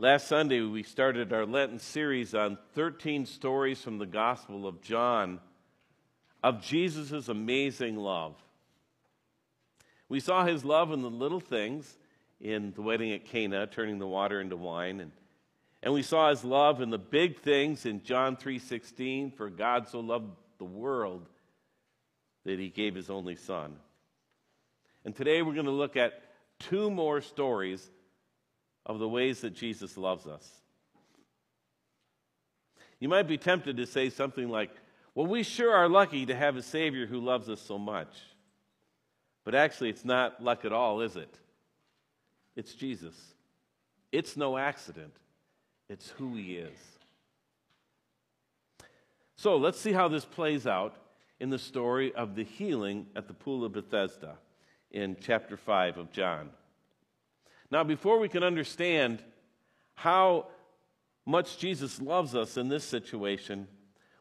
Last Sunday, we started our Lenten series on 13 stories from the Gospel of John of Jesus' amazing love. We saw his love in the little things, in the wedding at Cana, turning the water into wine, and, and we saw his love in the big things in John 3:16, for God so loved the world that he gave his only son. And today we're going to look at two more stories of the ways that Jesus loves us. You might be tempted to say something like, Well, we sure are lucky to have a Savior who loves us so much. But actually, it's not luck at all, is it? It's Jesus. It's no accident, it's who He is. So let's see how this plays out in the story of the healing at the Pool of Bethesda in chapter 5 of John. Now, before we can understand how much Jesus loves us in this situation,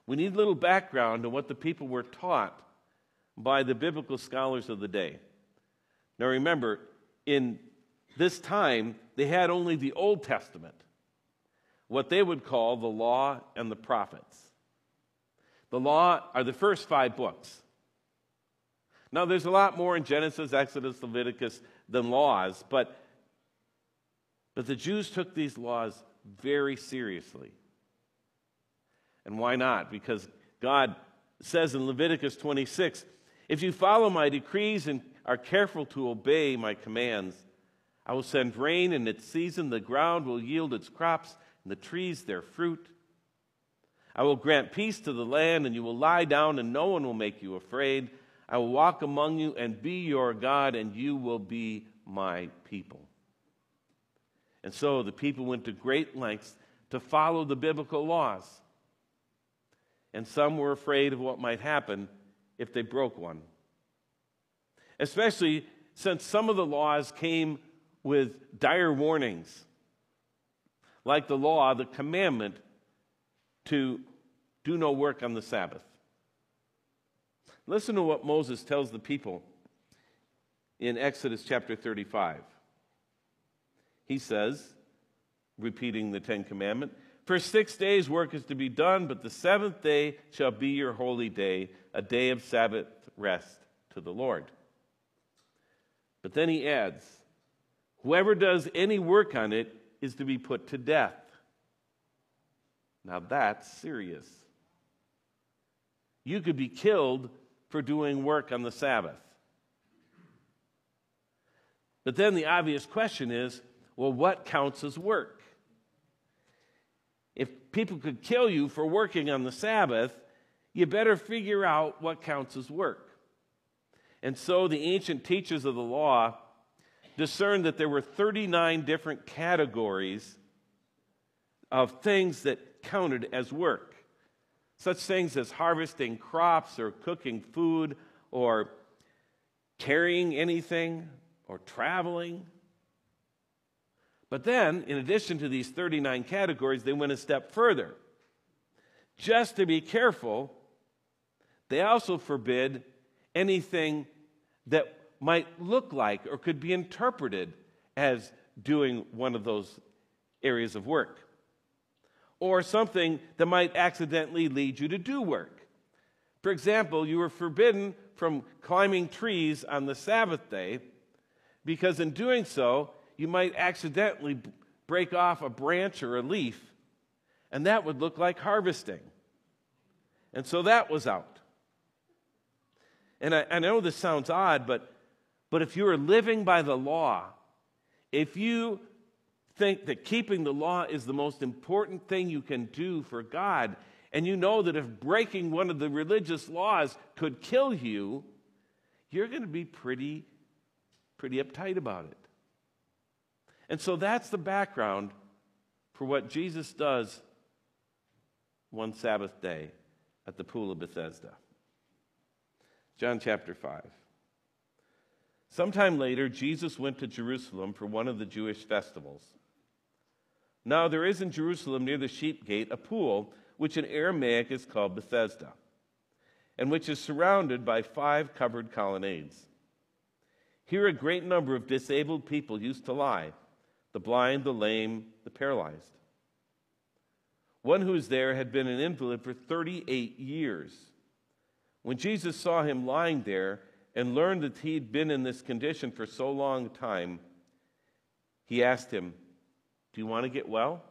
we need a little background on what the people were taught by the biblical scholars of the day. Now, remember, in this time, they had only the Old Testament, what they would call the law and the prophets. The law are the first five books. Now, there's a lot more in Genesis, Exodus, Leviticus than laws, but but the Jews took these laws very seriously. And why not? Because God says in Leviticus 26 if you follow my decrees and are careful to obey my commands, I will send rain in its season, the ground will yield its crops, and the trees their fruit. I will grant peace to the land, and you will lie down, and no one will make you afraid. I will walk among you and be your God, and you will be my people. And so the people went to great lengths to follow the biblical laws. And some were afraid of what might happen if they broke one. Especially since some of the laws came with dire warnings, like the law, the commandment to do no work on the Sabbath. Listen to what Moses tells the people in Exodus chapter 35. He says, repeating the Ten Commandment, For six days work is to be done, but the seventh day shall be your holy day, a day of Sabbath rest to the Lord. But then he adds, Whoever does any work on it is to be put to death. Now that's serious. You could be killed for doing work on the Sabbath. But then the obvious question is well, what counts as work? If people could kill you for working on the Sabbath, you better figure out what counts as work. And so the ancient teachers of the law discerned that there were 39 different categories of things that counted as work. Such things as harvesting crops or cooking food or carrying anything or traveling but then, in addition to these 39 categories, they went a step further. Just to be careful, they also forbid anything that might look like or could be interpreted as doing one of those areas of work, or something that might accidentally lead you to do work. For example, you were forbidden from climbing trees on the Sabbath day because, in doing so, you might accidentally break off a branch or a leaf, and that would look like harvesting. And so that was out. And I, I know this sounds odd, but, but if you are living by the law, if you think that keeping the law is the most important thing you can do for God, and you know that if breaking one of the religious laws could kill you, you're going to be pretty, pretty uptight about it. And so that's the background for what Jesus does one Sabbath day at the Pool of Bethesda. John chapter 5. Sometime later, Jesus went to Jerusalem for one of the Jewish festivals. Now, there is in Jerusalem near the sheep gate a pool, which in Aramaic is called Bethesda, and which is surrounded by five covered colonnades. Here, a great number of disabled people used to lie the blind, the lame, the paralyzed. One who was there had been an invalid for 38 years. When Jesus saw him lying there and learned that he'd been in this condition for so long a time, he asked him, Do you want to get well?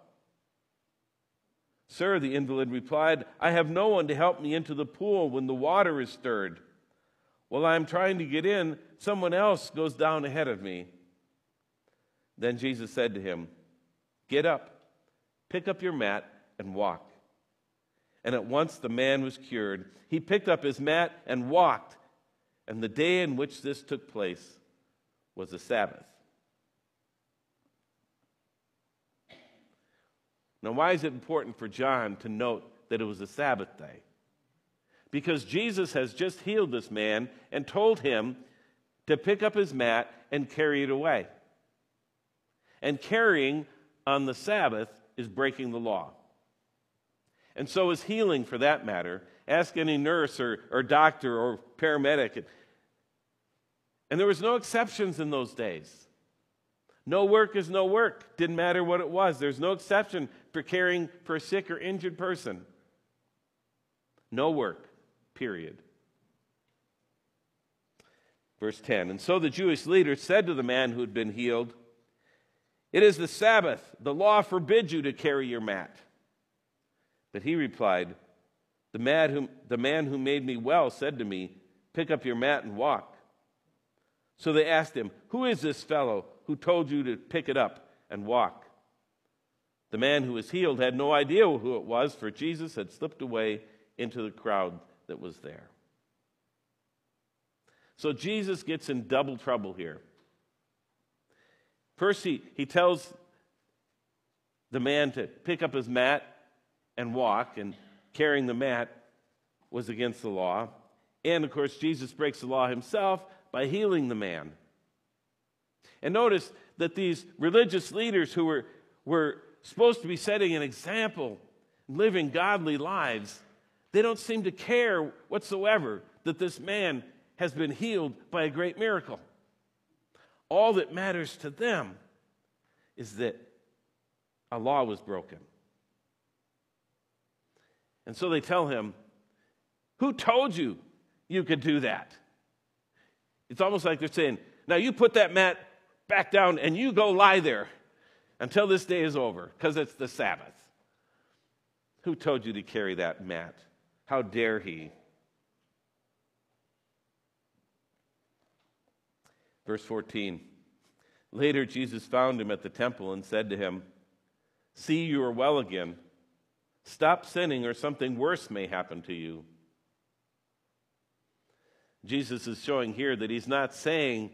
Sir, the invalid replied, I have no one to help me into the pool when the water is stirred. While I'm trying to get in, someone else goes down ahead of me. Then Jesus said to him, Get up, pick up your mat, and walk. And at once the man was cured. He picked up his mat and walked. And the day in which this took place was a Sabbath. Now, why is it important for John to note that it was a Sabbath day? Because Jesus has just healed this man and told him to pick up his mat and carry it away. And carrying on the Sabbath is breaking the law. And so is healing for that matter. Ask any nurse or, or doctor or paramedic. And there was no exceptions in those days. No work is no work. Didn't matter what it was. There's no exception for caring for a sick or injured person. No work, period. Verse 10 And so the Jewish leader said to the man who had been healed, It is the Sabbath. The law forbids you to carry your mat. But he replied, the man, who, the man who made me well said to me, Pick up your mat and walk. So they asked him, Who is this fellow who told you to pick it up and walk? The man who was healed had no idea who it was, for Jesus had slipped away into the crowd that was there. So Jesus gets in double trouble here. First, he, he tells the man to pick up his mat and walk, and carrying the mat was against the law. And of course, Jesus breaks the law himself by healing the man. And notice that these religious leaders who were, were supposed to be setting an example, living godly lives, they don't seem to care whatsoever that this man has been healed by a great miracle. All that matters to them is that a law was broken. And so they tell him, Who told you you could do that? It's almost like they're saying, Now you put that mat back down and you go lie there until this day is over because it's the Sabbath. Who told you to carry that mat? How dare he? Verse 14. Later, Jesus found him at the temple and said to him, See, you are well again. Stop sinning, or something worse may happen to you. Jesus is showing here that he's not saying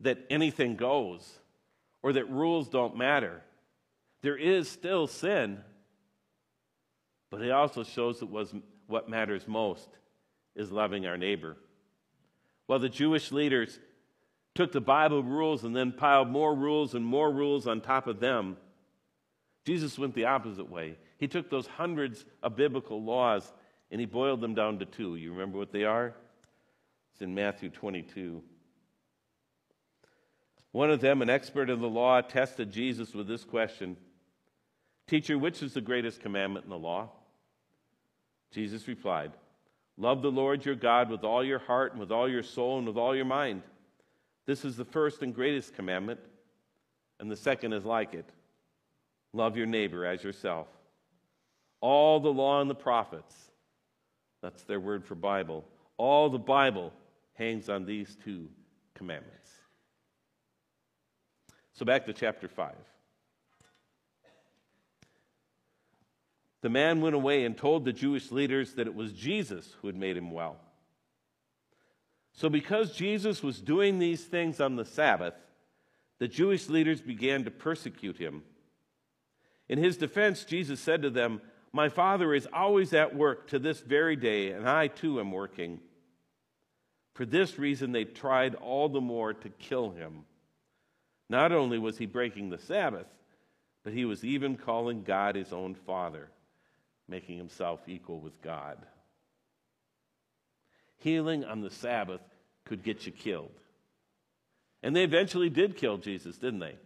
that anything goes or that rules don't matter. There is still sin, but he also shows that what matters most is loving our neighbor. While the Jewish leaders took the Bible rules and then piled more rules and more rules on top of them, Jesus went the opposite way. He took those hundreds of biblical laws and he boiled them down to two. You remember what they are? It's in Matthew 22. One of them, an expert in the law, tested Jesus with this question Teacher, which is the greatest commandment in the law? Jesus replied, Love the Lord your God with all your heart and with all your soul and with all your mind. This is the first and greatest commandment, and the second is like it love your neighbor as yourself. All the law and the prophets, that's their word for Bible, all the Bible hangs on these two commandments. So back to chapter 5. The man went away and told the Jewish leaders that it was Jesus who had made him well. So, because Jesus was doing these things on the Sabbath, the Jewish leaders began to persecute him. In his defense, Jesus said to them, my Father is always at work to this very day, and I too am working. For this reason, they tried all the more to kill him. Not only was he breaking the Sabbath, but he was even calling God his own Father, making himself equal with God. Healing on the Sabbath could get you killed. And they eventually did kill Jesus, didn't they?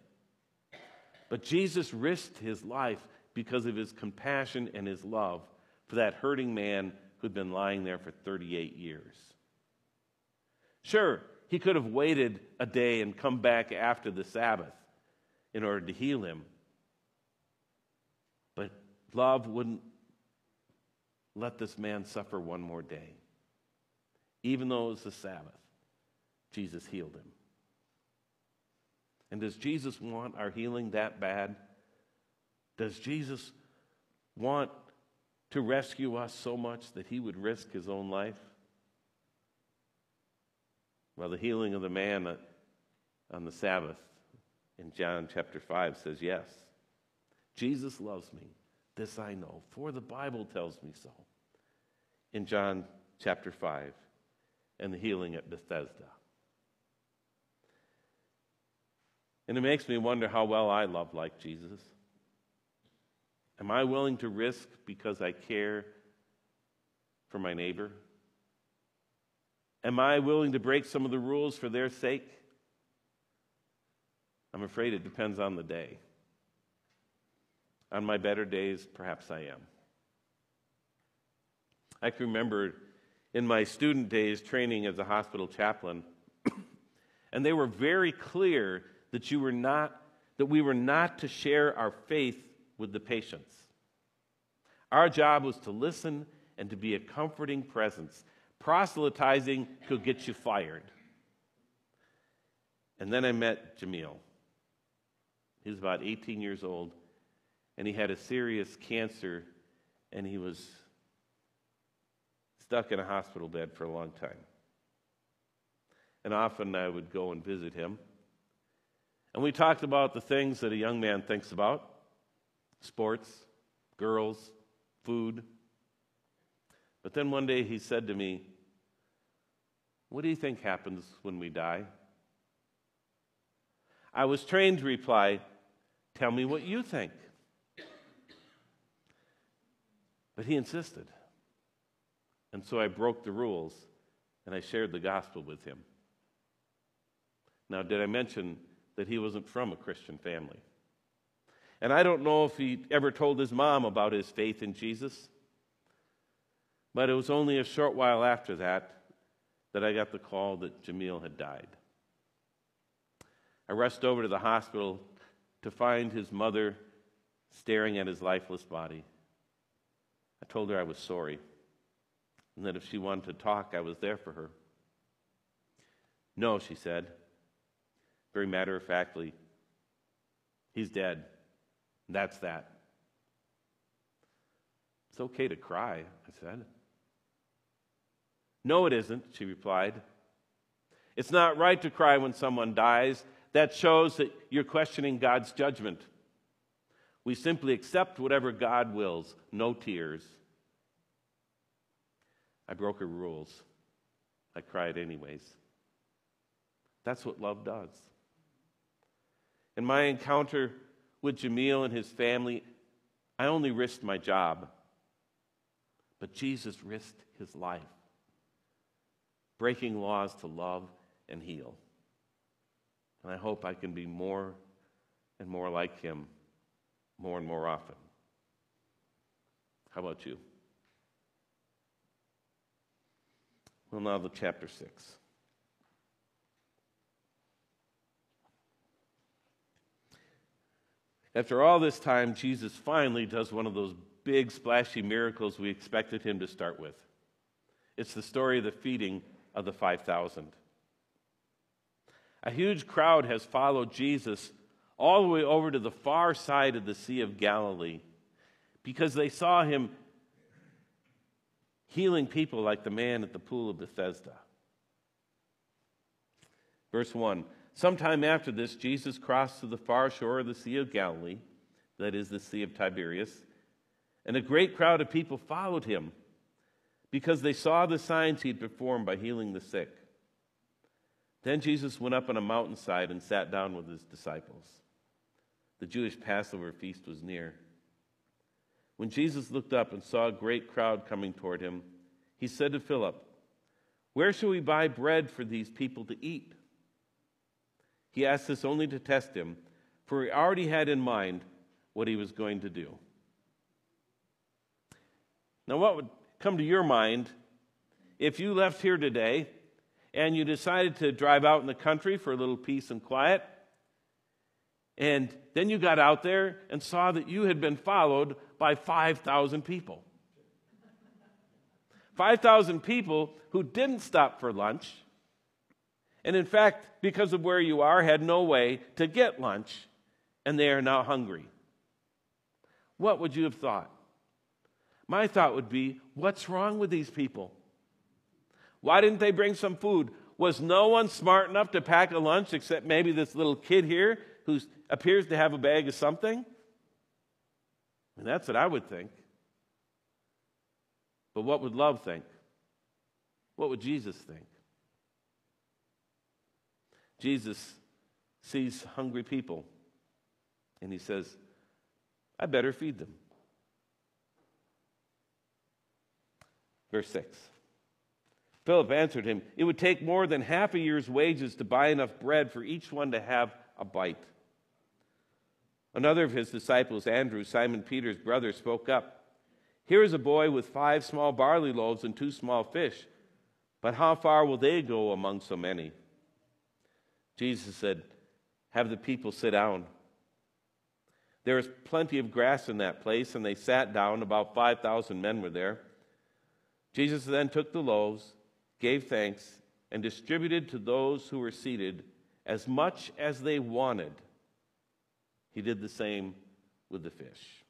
But Jesus risked his life because of his compassion and his love for that hurting man who'd been lying there for 38 years. Sure, he could have waited a day and come back after the Sabbath in order to heal him. But love wouldn't let this man suffer one more day. Even though it was the Sabbath, Jesus healed him. And does Jesus want our healing that bad? Does Jesus want to rescue us so much that he would risk his own life? Well, the healing of the man on the Sabbath in John chapter 5 says yes. Jesus loves me. This I know, for the Bible tells me so. In John chapter 5 and the healing at Bethesda. And it makes me wonder how well I love like Jesus. Am I willing to risk because I care for my neighbor? Am I willing to break some of the rules for their sake? I'm afraid it depends on the day. On my better days, perhaps I am. I can remember in my student days training as a hospital chaplain, and they were very clear that you were not that we were not to share our faith with the patients. Our job was to listen and to be a comforting presence. Proselytizing could get you fired. And then I met Jamil. He was about 18 years old, and he had a serious cancer, and he was stuck in a hospital bed for a long time. And often I would go and visit him. And we talked about the things that a young man thinks about sports, girls, food. But then one day he said to me, What do you think happens when we die? I was trained to reply, Tell me what you think. But he insisted. And so I broke the rules and I shared the gospel with him. Now, did I mention that he wasn't from a Christian family? And I don't know if he ever told his mom about his faith in Jesus, but it was only a short while after that that I got the call that Jamil had died. I rushed over to the hospital to find his mother staring at his lifeless body. I told her I was sorry and that if she wanted to talk, I was there for her. No, she said, very matter of factly, he's dead. That's that. It's okay to cry, I said. No, it isn't, she replied. It's not right to cry when someone dies. That shows that you're questioning God's judgment. We simply accept whatever God wills, no tears. I broke her rules. I cried anyways. That's what love does. In my encounter with Jamil and his family, I only risked my job. But Jesus risked his life, breaking laws to love and heal. And I hope I can be more and more like him more and more often. How about you? Well, now the chapter 6. After all this time, Jesus finally does one of those big, splashy miracles we expected him to start with. It's the story of the feeding of the 5,000. A huge crowd has followed Jesus all the way over to the far side of the Sea of Galilee because they saw him healing people like the man at the pool of Bethesda. Verse 1 Sometime after this, Jesus crossed to the far shore of the Sea of Galilee, that is, the Sea of Tiberias, and a great crowd of people followed him because they saw the signs he had performed by healing the sick. Then Jesus went up on a mountainside and sat down with his disciples. The Jewish Passover feast was near. When Jesus looked up and saw a great crowd coming toward him, he said to Philip, Where shall we buy bread for these people to eat? He asked this only to test him, for he already had in mind what he was going to do. Now, what would come to your mind if you left here today and you decided to drive out in the country for a little peace and quiet? And then you got out there and saw that you had been followed by 5,000 people. 5,000 people who didn't stop for lunch, and in fact, because of where you are, had no way to get lunch, and they are now hungry. What would you have thought? My thought would be, what's wrong with these people? Why didn't they bring some food? Was no one smart enough to pack a lunch except maybe this little kid here who appears to have a bag of something? And that's what I would think. But what would love think? What would Jesus think? Jesus sees hungry people and he says, I better feed them. Verse 6. Philip answered him, It would take more than half a year's wages to buy enough bread for each one to have a bite. Another of his disciples, Andrew, Simon Peter's brother, spoke up. Here is a boy with five small barley loaves and two small fish. But how far will they go among so many? Jesus said, Have the people sit down. There was plenty of grass in that place, and they sat down. About 5,000 men were there. Jesus then took the loaves, gave thanks, and distributed to those who were seated as much as they wanted. He did the same with the fish.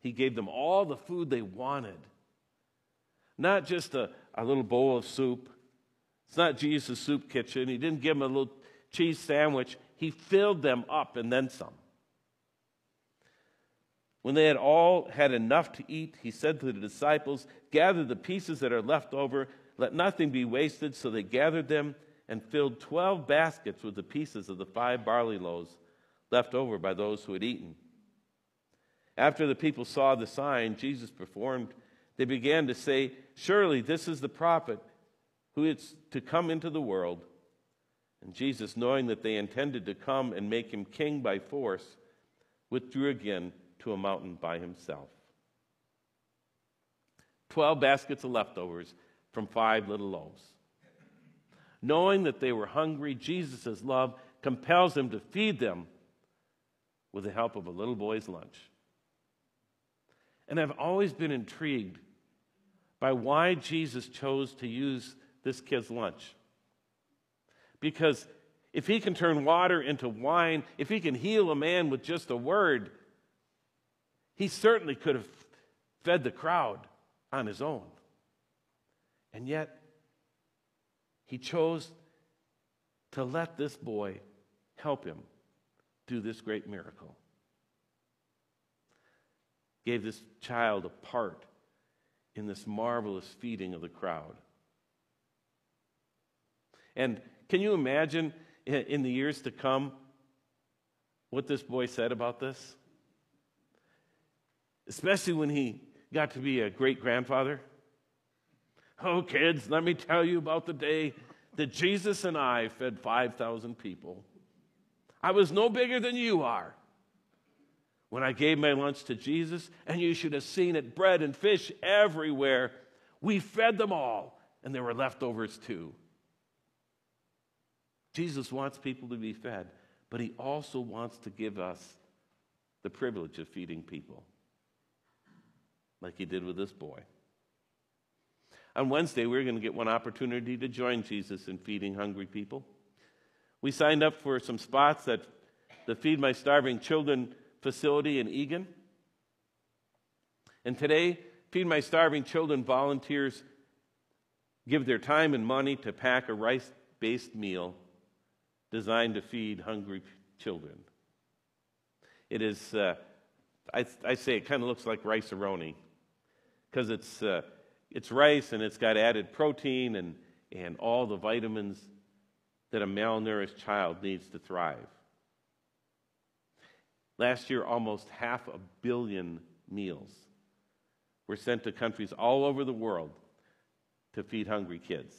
He gave them all the food they wanted. Not just a, a little bowl of soup. It's not Jesus' soup kitchen. He didn't give them a little cheese sandwich. He filled them up and then some. When they had all had enough to eat, he said to the disciples, Gather the pieces that are left over, let nothing be wasted. So they gathered them and filled 12 baskets with the pieces of the five barley loaves left over by those who had eaten. After the people saw the sign Jesus performed, they began to say, Surely this is the prophet who is to come into the world. And Jesus, knowing that they intended to come and make him king by force, withdrew again to a mountain by himself. Twelve baskets of leftovers from five little loaves. Knowing that they were hungry, Jesus' love compels him to feed them with the help of a little boy's lunch. And I've always been intrigued by why Jesus chose to use this kid's lunch. Because if he can turn water into wine, if he can heal a man with just a word, he certainly could have fed the crowd on his own. And yet, he chose to let this boy help him do this great miracle. Gave this child a part in this marvelous feeding of the crowd. And can you imagine in the years to come what this boy said about this? Especially when he got to be a great grandfather. Oh, kids, let me tell you about the day that Jesus and I fed 5,000 people. I was no bigger than you are when I gave my lunch to Jesus, and you should have seen it bread and fish everywhere. We fed them all, and there were leftovers too. Jesus wants people to be fed, but he also wants to give us the privilege of feeding people, like he did with this boy. On Wednesday, we're going to get one opportunity to join Jesus in feeding hungry people. We signed up for some spots at the Feed My Starving Children facility in Eagan. And today, Feed My Starving Children volunteers give their time and money to pack a rice based meal designed to feed hungry children. It is, uh, I, I, say it kind of looks like Rice-A-Roni because it's, uh, it's rice and it's got added protein and, and all the vitamins that a malnourished child needs to thrive. Last year, almost half a billion meals were sent to countries all over the world to feed hungry kids.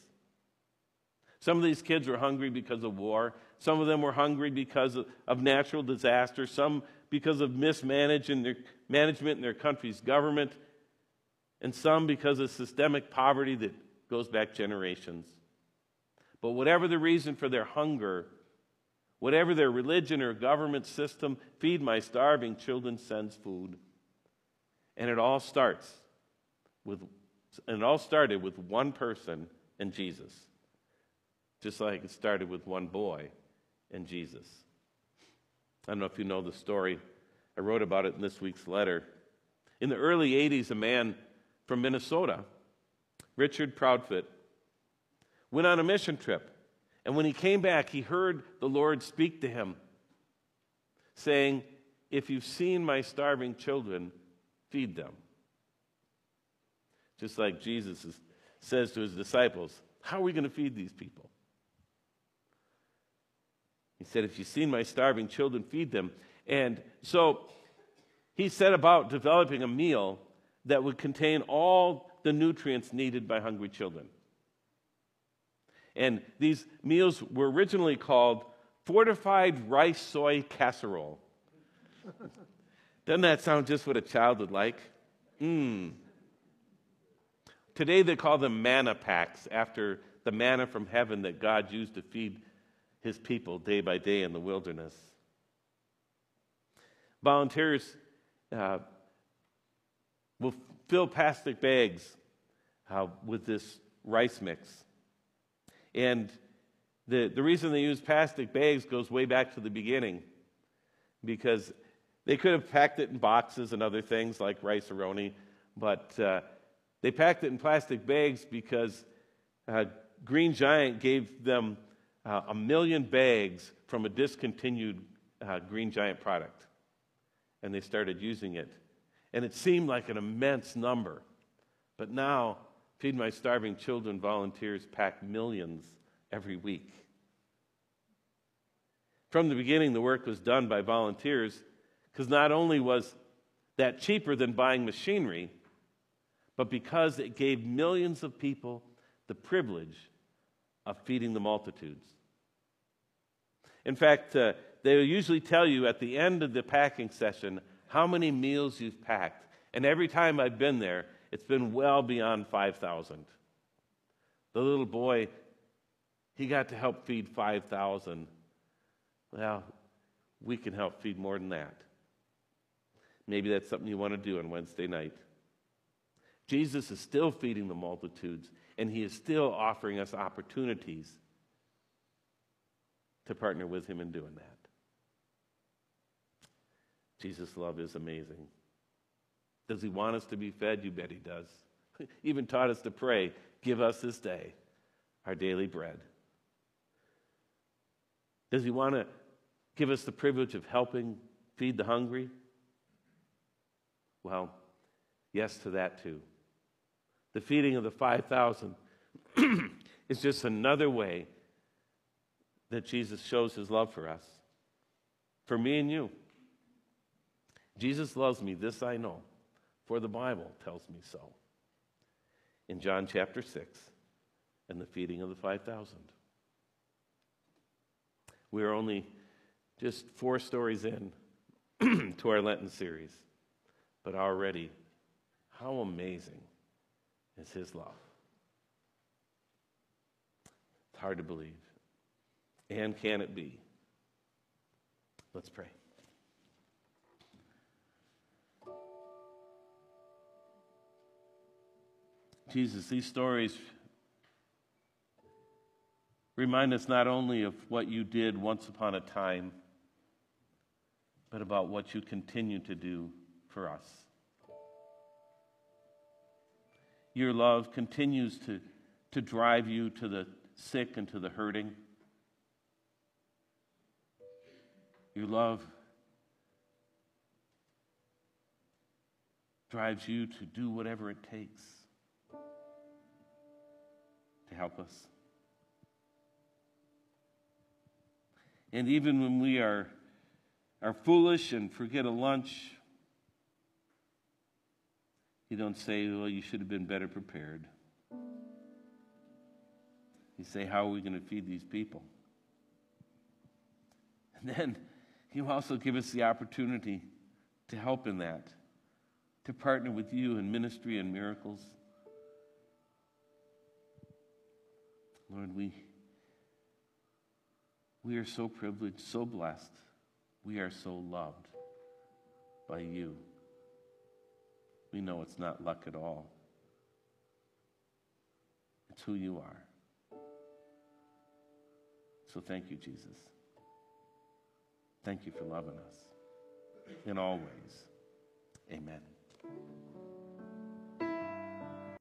Some of these kids were hungry because of war. Some of them were hungry because of, natural disaster. Some because of mismanagement their, management in their country's government. And some because of systemic poverty that goes back generations. But whatever the reason for their hunger, whatever their religion or government system, feed my starving children sends food. And it all starts with and it all started with one person and Jesus. Just like it started with one boy and Jesus. I don't know if you know the story. I wrote about it in this week's letter. In the early 80s, a man from Minnesota, Richard Proudfoot, went on a mission trip. And when he came back, he heard the Lord speak to him, saying, If you've seen my starving children, feed them. Just like Jesus is, says to his disciples, How are we going to feed these people? He said, If you've seen my starving children, feed them. And so he set about developing a meal that would contain all the nutrients needed by hungry children. And these meals were originally called fortified rice soy casserole. Doesn't that sound just what a child would like? Mmm. Today they call them manna packs after the manna from heaven that God used to feed his people day by day in the wilderness. Volunteers uh, will fill plastic bags uh, with this rice mix. And the, the reason they use plastic bags goes way back to the beginning because they could have packed it in boxes and other things like Rice-A-Roni, but uh, they packed it in plastic bags because uh, Green Giant gave them uh, a million bags from a discontinued uh, Green Giant product. And they started using it. And it seemed like an immense number. But now, Feed My Starving Children volunteers pack millions every week. From the beginning, the work was done by volunteers because not only was that cheaper than buying machinery, but because it gave millions of people the privilege of feeding the multitudes. In fact, uh, they will usually tell you at the end of the packing session how many meals you've packed. And every time I've been there, it's been well beyond 5,000. The little boy, he got to help feed 5,000. Well, we can help feed more than that. Maybe that's something you want to do on Wednesday night. Jesus is still feeding the multitudes, and he is still offering us opportunities to partner with him in doing that. Jesus' love is amazing. Does he want us to be fed? You bet he does. He even taught us to pray, Give us this day our daily bread. Does he want to give us the privilege of helping feed the hungry? Well, yes to that too. The feeding of the 5,000 is just another way that Jesus shows his love for us, for me and you. Jesus loves me, this I know, for the Bible tells me so. In John chapter 6, and the feeding of the 5,000. We are only just four stories in to our Lenten series, but already, how amazing is His love. It's hard to believe. And can it be? Let's pray. Jesus, these stories remind us not only of what you did once upon a time, but about what you continue to do for us. Your love continues to, to drive you to the sick and to the hurting. Your love drives you to do whatever it takes to help us. And even when we are, are foolish and forget a lunch, you don't say, well, you should have been better prepared. You say, How are we going to feed these people? And then you also give us the opportunity to help in that, to partner with you in ministry and miracles. Lord, we, we are so privileged, so blessed. We are so loved by you. We know it's not luck at all, it's who you are. So thank you, Jesus. Thank you for loving us in all ways. Amen.